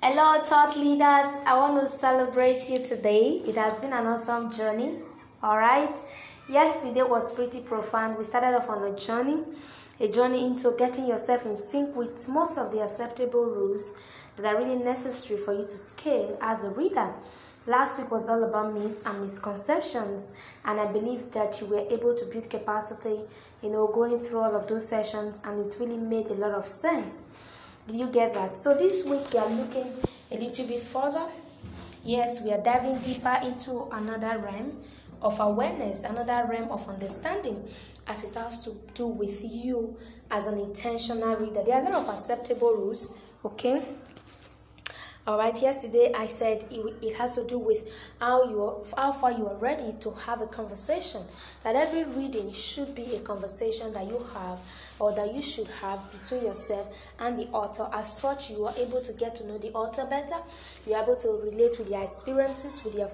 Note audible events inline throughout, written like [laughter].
Hello, thought leaders. I want to celebrate you today. It has been an awesome journey. All right. Yesterday was pretty profound. We started off on a journey, a journey into getting yourself in sync with most of the acceptable rules that are really necessary for you to scale as a reader. Last week was all about myths and misconceptions, and I believe that you were able to build capacity, you know, going through all of those sessions, and it really made a lot of sense. Do you get that? So this week we are looking a little bit further. Yes, we are diving deeper into another realm of awareness, another realm of understanding, as it has to do with you as an intentional reader. There are a lot of acceptable rules, okay? All right. Yesterday I said it, it has to do with how you are, how far you are ready to have a conversation. That every reading should be a conversation that you have or that you should have between yourself and the author. As such, you are able to get to know the author better. You're able to relate with their experiences, with their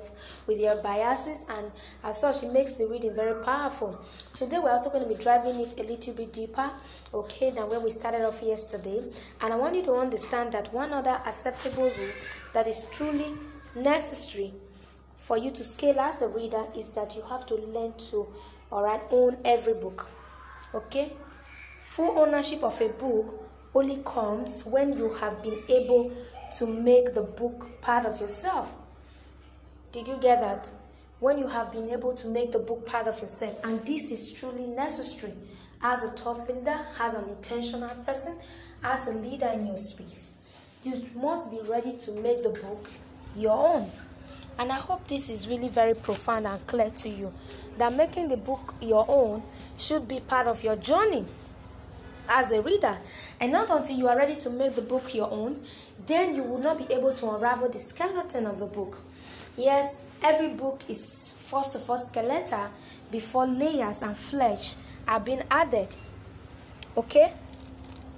with their biases, and as such, it makes the reading very powerful. Today, we're also going to be driving it a little bit deeper, okay, than where we started off yesterday. And I want you to understand that one other acceptable that is truly necessary for you to scale as a reader is that you have to learn to all right own every book okay? Full ownership of a book only comes when you have been able to make the book part of yourself. Did you get that? When you have been able to make the book part of yourself and this is truly necessary as a thought leader as an intentional person as a leader in your space you must be ready to make the book your own. And I hope this is really very profound and clear to you that making the book your own should be part of your journey as a reader. And not until you are ready to make the book your own, then you will not be able to unravel the skeleton of the book. Yes, every book is first of all skeletal before layers and flesh are being added. Okay?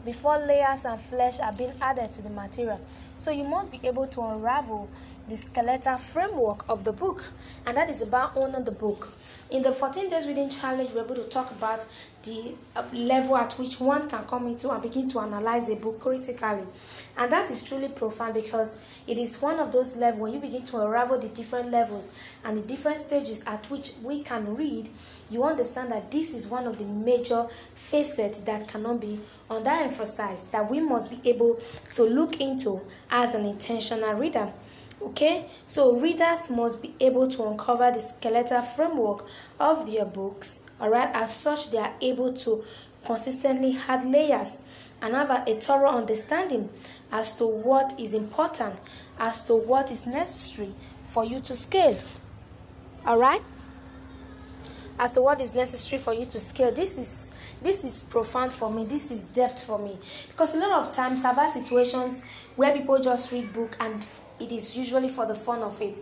Before layers and flesh are being added to the material. So you must be able to unravel the skeletal framework of the book, and that is about owning the book. In the 14 days reading challenge, we're able to talk about the uh, level at which one can come into and begin to analyze a book critically, and that is truly profound because it is one of those levels when you begin to unravel the different levels and the different stages at which we can read. You understand that this is one of the major facets that cannot be underemphasized that we must be able to look into as an intentional reader. Okay, so readers must be able to uncover the skeletal framework of their books. Alright, as such, they are able to consistently add layers and have a, a thorough understanding as to what is important, as to what is necessary for you to scale. Alright? as to what is necessary for you to scale this is this is profound for me this is depth for me because a lot of times i've had situations where people just read book and it is usually for the fun of it.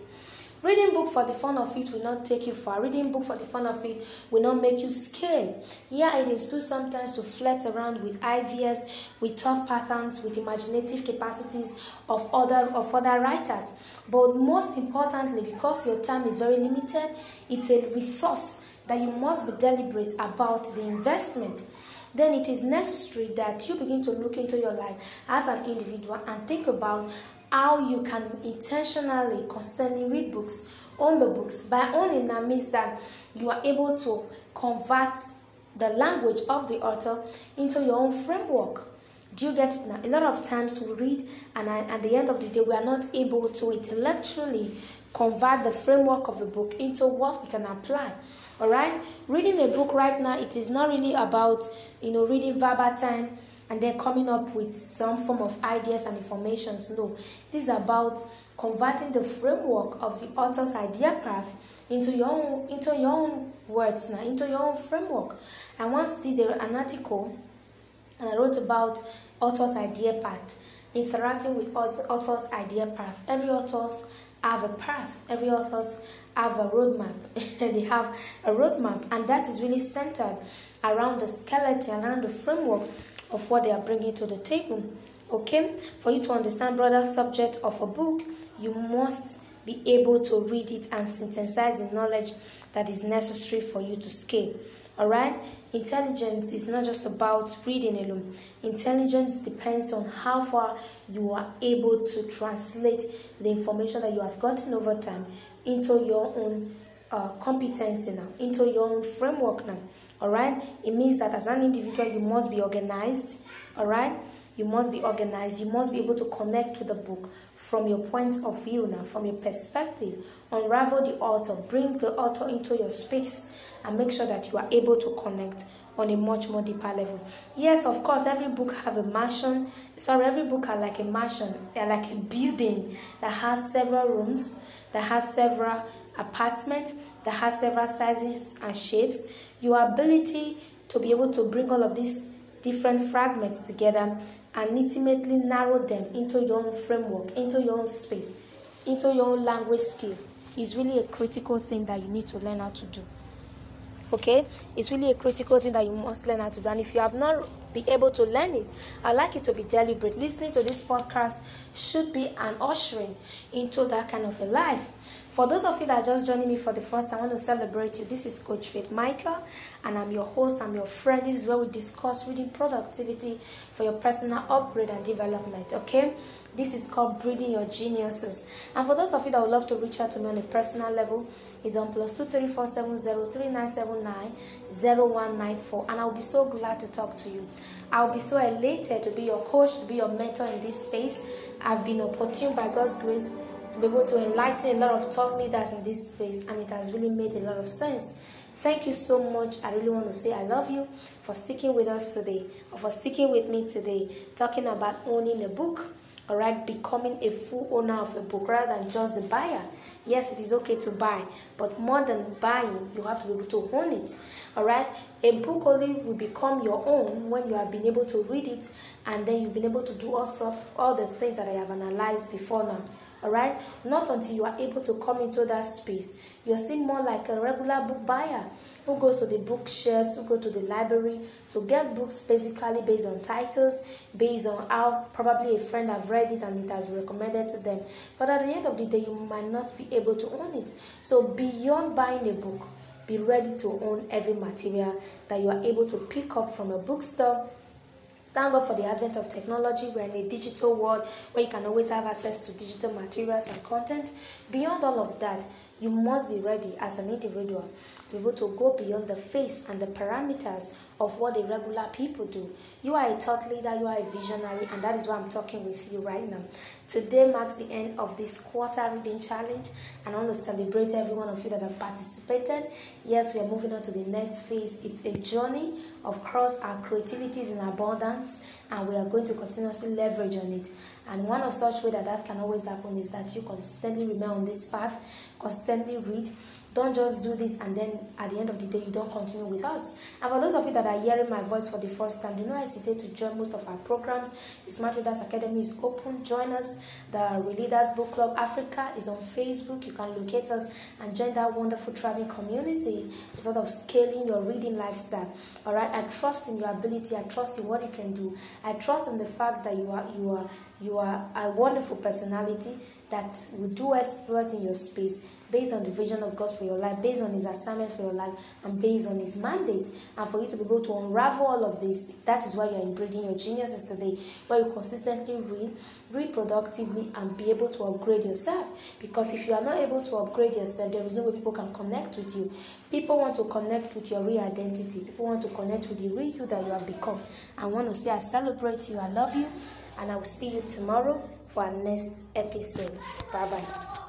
Reading book for the fun of it will not take you far. Reading book for the fun of it will not make you scale. Yeah it is good sometimes to flirt around with ideas with thought patterns with imaginative capacities of other of other writers. But most importantly because your time is very limited it's a resource that you must be deliberate about the investment. Then it is necessary that you begin to look into your life as an individual and think about how you can intentionally constantly read books own the books by owning that means that you are able to convert the language of the author into your own framework do you get it now? A lot of times we read, and at the end of the day, we are not able to intellectually convert the framework of the book into what we can apply. All right, reading a book right now, it is not really about you know reading verbatim and they're coming up with some form of ideas and informations. No, this is about converting the framework of the author's idea path into your own into your own words now, into your own framework. I once did an article and I wrote about author's idea path, interacting with author's idea path. Every author's have a path. Every authors have a roadmap. [laughs] they have a roadmap, and that is really centered around the skeleton, around the framework of what they are bringing to the table. Okay, for you to understand broader subject of a book, you must be able to read it and synthesize the knowledge that is necessary for you to scale. All right? Intelligence is not just about reading alone. Intelligence depends on how far you are able to translate the information that you have gotten over time into your own uh, competency now, into your own framework now. All right? It means that as an individual, you must be organized. All right? You must be organized. You must be able to connect to the book from your point of view now, from your perspective. Unravel the author, bring the author into your space, and make sure that you are able to connect on a much more deeper level. Yes, of course, every book have a mansion. Sorry, every book are like a mansion. They're like a building that has several rooms, that has several apartments, that has several sizes and shapes. Your ability to be able to bring all of these different fragments together and intimately narrow them into your own framework, into your own space, into your own language skill is really a critical thing that you need to learn how to do okay it's really a critical thing that you must learn how to do and if you have not been able to learn it i'd like you to be deliberate listening to this podcast should be an ushering into that kind of a life for those of you that are just joining me for the first time, I want to celebrate you. This is Coach Faith Michael, and I'm your host, I'm your friend. This is where we discuss reading productivity for your personal upgrade and development. Okay? This is called Breeding Your Geniuses. And for those of you that would love to reach out to me on a personal level, it's on plus two three four seven zero three nine seven nine zero one nine four, and I'll be so glad to talk to you. I'll be so elated to be your coach, to be your mentor in this space. I've been opportune by God's grace to be able to enlighten a lot of thought leaders in this space, and it has really made a lot of sense. Thank you so much. I really want to say I love you for sticking with us today, or for sticking with me today, talking about owning a book all right becoming a full owner of a book rather than just the buyer. Yes it is okay to buy but more than buying you have to be able to own it all right a book only will become your own when you have been able to read it and then you've been able to do all sorts all the things that i have analyzed before now all right not until you are able to come into that space. You're still more like a regular book buyer who goes to the bookshelves who go to the library to get books basically based on titles based on how probably a friend have read it and it has recommended to them. But at the end of the day you might not be able to own it. So beyond buying a book be ready to own every material that you are able to pick up from a bookstore Thank God for the advent of technology. We're in a digital world where you can always have access to digital materials and content. Beyond all of that, you must be ready as an individual to be able to go beyond the face and the parameters of what the regular people do. You are a thought leader, you are a visionary, and that is why I'm talking with you right now. Today marks the end of this quarter reading challenge, and I want to celebrate every one of you that have participated. Yes, we are moving on to the next phase. It's a journey of cross our creativities in abundance, and we are going to continuously leverage on it. And one of such way that that can always happen is that you consistently remain on this path, constantly read. Don't just do this and then at the end of the day you don't continue with us. And for those of you that are hearing my voice for the first time, do not hesitate to join most of our programs. The Smart Readers Academy is open. Join us. The Releaders Book Club Africa is on Facebook. You can locate us and join that wonderful traveling community to sort of scaling your reading lifestyle. All right. I trust in your ability. I trust in what you can do. I trust in the fact that you are you are you are a wonderful personality that will do exploit in your space based on the vision of God for your life, based on His assignment for your life, and based on His mandate. And for you to be able to unravel all of this, that is why you are breeding your geniuses today, where you consistently read, read productively, and be able to upgrade yourself. Because if you are not able to upgrade yourself, there is no way people can connect with you. People want to connect with your real identity, people want to connect with the real you that you have become. I want to say, I celebrate you, I love you, and I will see you tomorrow for our next episode. Bye bye.